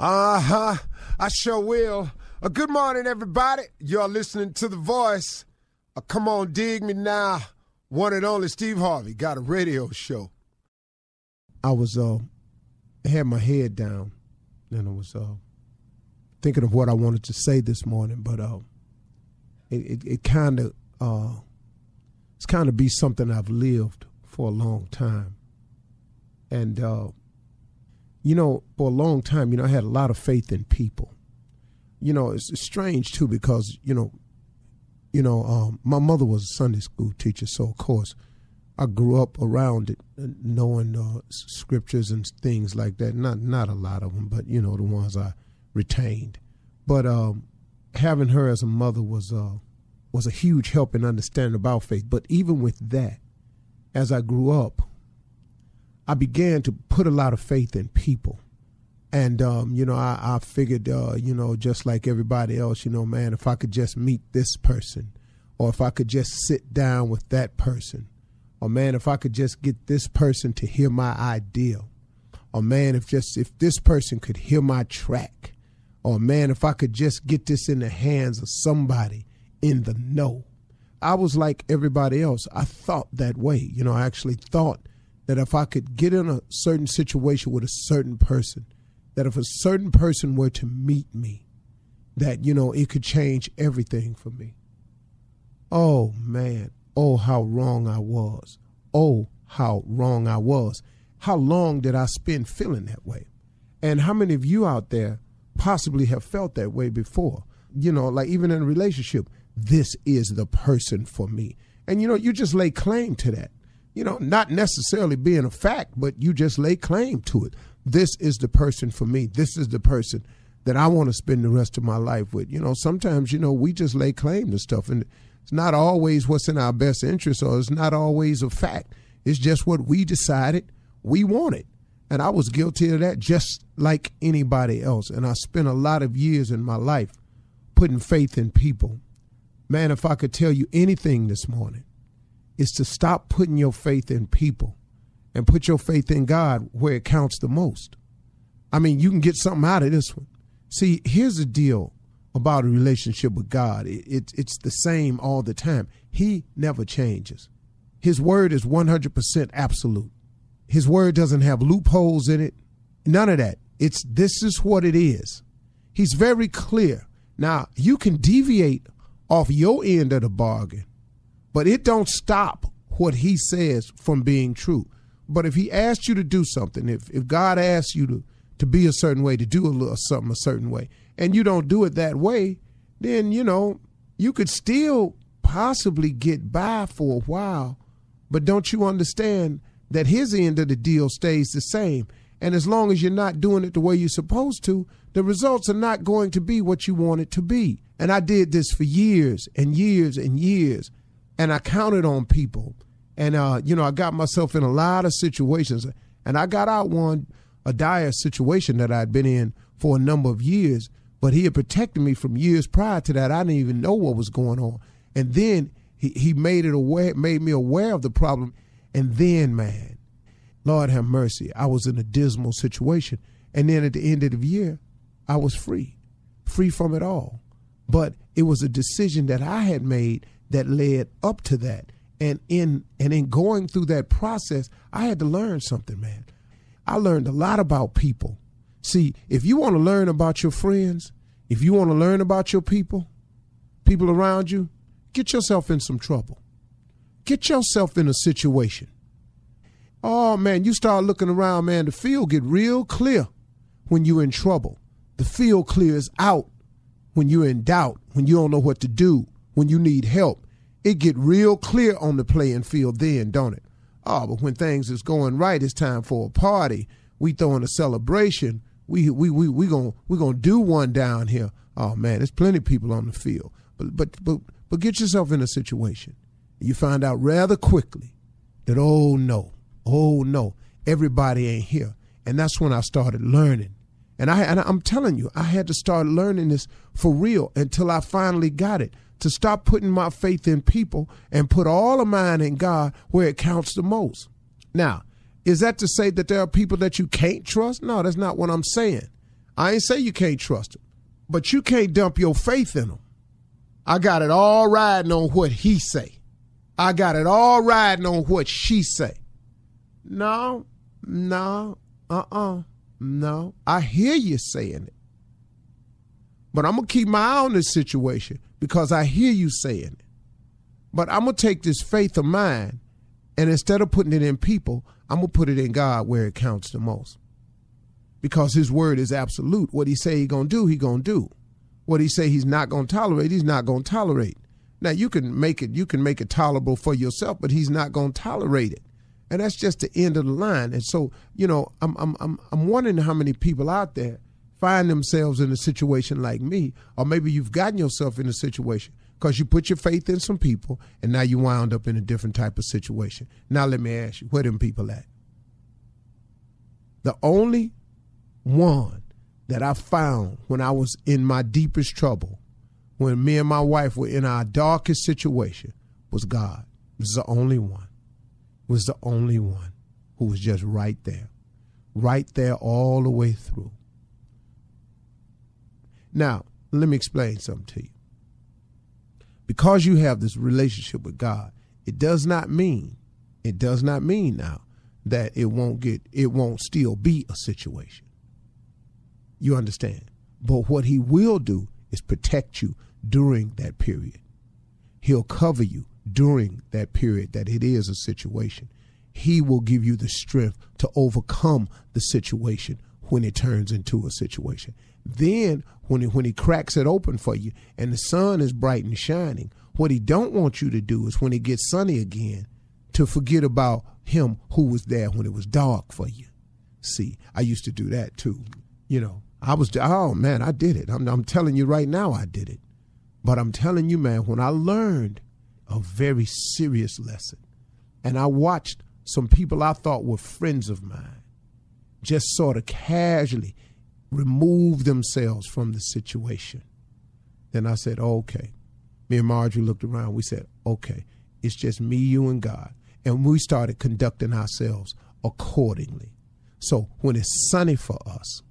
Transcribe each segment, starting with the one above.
Uh huh. I sure will. Uh, good morning, everybody. You're listening to The Voice. Uh, come on, dig me now. One and only Steve Harvey got a radio show. I was, uh, had my head down and I was, uh, thinking of what I wanted to say this morning, but, uh, it, it, it kind of, uh, it's kind of be something I've lived for a long time. And, uh, you know, for a long time, you know, I had a lot of faith in people. You know, it's, strange too because you know, you know, um, my mother was a Sunday school teacher, so of course, I grew up around it, uh, knowing uh, scriptures and things like that. Not not a lot of them, but you know, the ones I retained. But um, having her as a mother was uh, was a huge help in understanding about faith. But even with that, as I grew up, I began to put a lot of faith in people. And, um, you know, I, I figured, uh, you know, just like everybody else, you know, man, if I could just meet this person, or if I could just sit down with that person, or man, if I could just get this person to hear my idea, or man, if just if this person could hear my track, or man, if I could just get this in the hands of somebody in the know. I was like everybody else. I thought that way. You know, I actually thought that if I could get in a certain situation with a certain person, that if a certain person were to meet me, that, you know, it could change everything for me. Oh, man. Oh, how wrong I was. Oh, how wrong I was. How long did I spend feeling that way? And how many of you out there possibly have felt that way before? You know, like even in a relationship, this is the person for me. And, you know, you just lay claim to that you know, not necessarily being a fact, but you just lay claim to it. This is the person for me. This is the person that I want to spend the rest of my life with. You know, sometimes, you know, we just lay claim to stuff and it's not always what's in our best interest or it's not always a fact. It's just what we decided we wanted. And I was guilty of that just like anybody else. And I spent a lot of years in my life putting faith in people. Man, if I could tell you anything this morning, is to stop putting your faith in people and put your faith in God where it counts the most. I mean, you can get something out of this one. See, here's the deal about a relationship with God it, it, it's the same all the time. He never changes. His word is 100% absolute. His word doesn't have loopholes in it, none of that. It's this is what it is. He's very clear. Now, you can deviate off your end of the bargain, but it don't stop what he says from being true. But if he asks you to do something, if, if God asks you to, to be a certain way, to do a little something a certain way, and you don't do it that way, then, you know, you could still possibly get by for a while. But don't you understand that his end of the deal stays the same? And as long as you're not doing it the way you're supposed to, the results are not going to be what you want it to be. And I did this for years and years and years. And I counted on people. And, uh, you know, I got myself in a lot of situations. And I got out one, a dire situation that I'd been in for a number of years. But he had protected me from years prior to that. I didn't even know what was going on. And then he, he made it aware, made me aware of the problem. And then, man, Lord have mercy, I was in a dismal situation. And then at the end of the year, I was free, free from it all. But it was a decision that I had made that led up to that. And in and in going through that process, I had to learn something, man. I learned a lot about people. See, if you want to learn about your friends, if you want to learn about your people, people around you, get yourself in some trouble. Get yourself in a situation. Oh man, you start looking around, man, the field get real clear when you're in trouble. The field clears out when you're in doubt, when you don't know what to do, when you need help. It get real clear on the playing field then, don't it? Oh, but when things is going right, it's time for a party. We throwing a celebration. We we we we gonna we gonna do one down here. Oh man, there's plenty of people on the field. But but but but get yourself in a situation. You find out rather quickly that oh no, oh no, everybody ain't here. And that's when I started learning and I and I'm telling you, I had to start learning this for real until I finally got it. To stop putting my faith in people and put all of mine in God where it counts the most. Now, is that to say that there are people that you can't trust? No, that's not what I'm saying. I ain't say you can't trust them, but you can't dump your faith in them. I got it all riding on what he say. I got it all riding on what she say. No, no, uh-uh. No, I hear you saying it. But I'm going to keep my eye on this situation because I hear you saying it. But I'm going to take this faith of mine and instead of putting it in people, I'm going to put it in God where it counts the most. Because his word is absolute. What he say he going to do, he going to do. What he say he's not going to tolerate, he's not going to tolerate. Now you can make it you can make it tolerable for yourself, but he's not going to tolerate it and that's just the end of the line. And so, you know, I'm I'm I'm I'm wondering how many people out there find themselves in a situation like me, or maybe you've gotten yourself in a situation because you put your faith in some people, and now you wound up in a different type of situation. Now let me ask you, where them people at? The only one that I found when I was in my deepest trouble, when me and my wife were in our darkest situation, was God. This is the only one was the only one who was just right there, right there all the way through. Now, let me explain something to you. Because you have this relationship with God, it does not mean, it does not mean now that it won't get, it won't still be a situation. You understand? But what he will do is protect you during that period. He'll cover you during that period that it is a situation. He will give you the strength to overcome the situation when it turns into a situation. Then when he, when he cracks it open for you and the sun is bright and shining, what he don't want you to do is when it gets sunny again to forget about him who was there when it was dark for you. See, I used to do that too. You know, I was oh man, I did it. I'm, I'm telling you right now, I did it. But I'm telling you, man, when I learned a very serious lesson. And I watched some people I thought were friends of mine just sort of casually remove themselves from the situation. Then I said, okay. Me and Marjorie looked around. We said, okay, it's just me, you, and God. And we started conducting ourselves accordingly. So when it's sunny for us,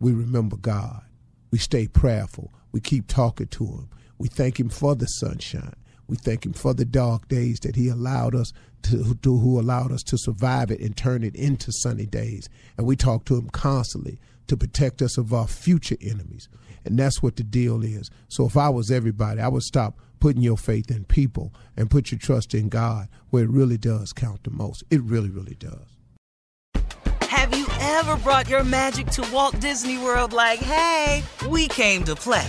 we remember God. We stay prayerful. We keep talking to Him. We thank Him for the sunshine. We thank Him for the dark days that He allowed us to, to, who allowed us to survive it and turn it into sunny days. And we talk to Him constantly to protect us of our future enemies. And that's what the deal is. So if I was everybody, I would stop putting your faith in people and put your trust in God where it really does count the most. It really, really does. Have you ever brought your magic to Walt Disney World like, hey, we came to play?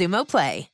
Xumo Play.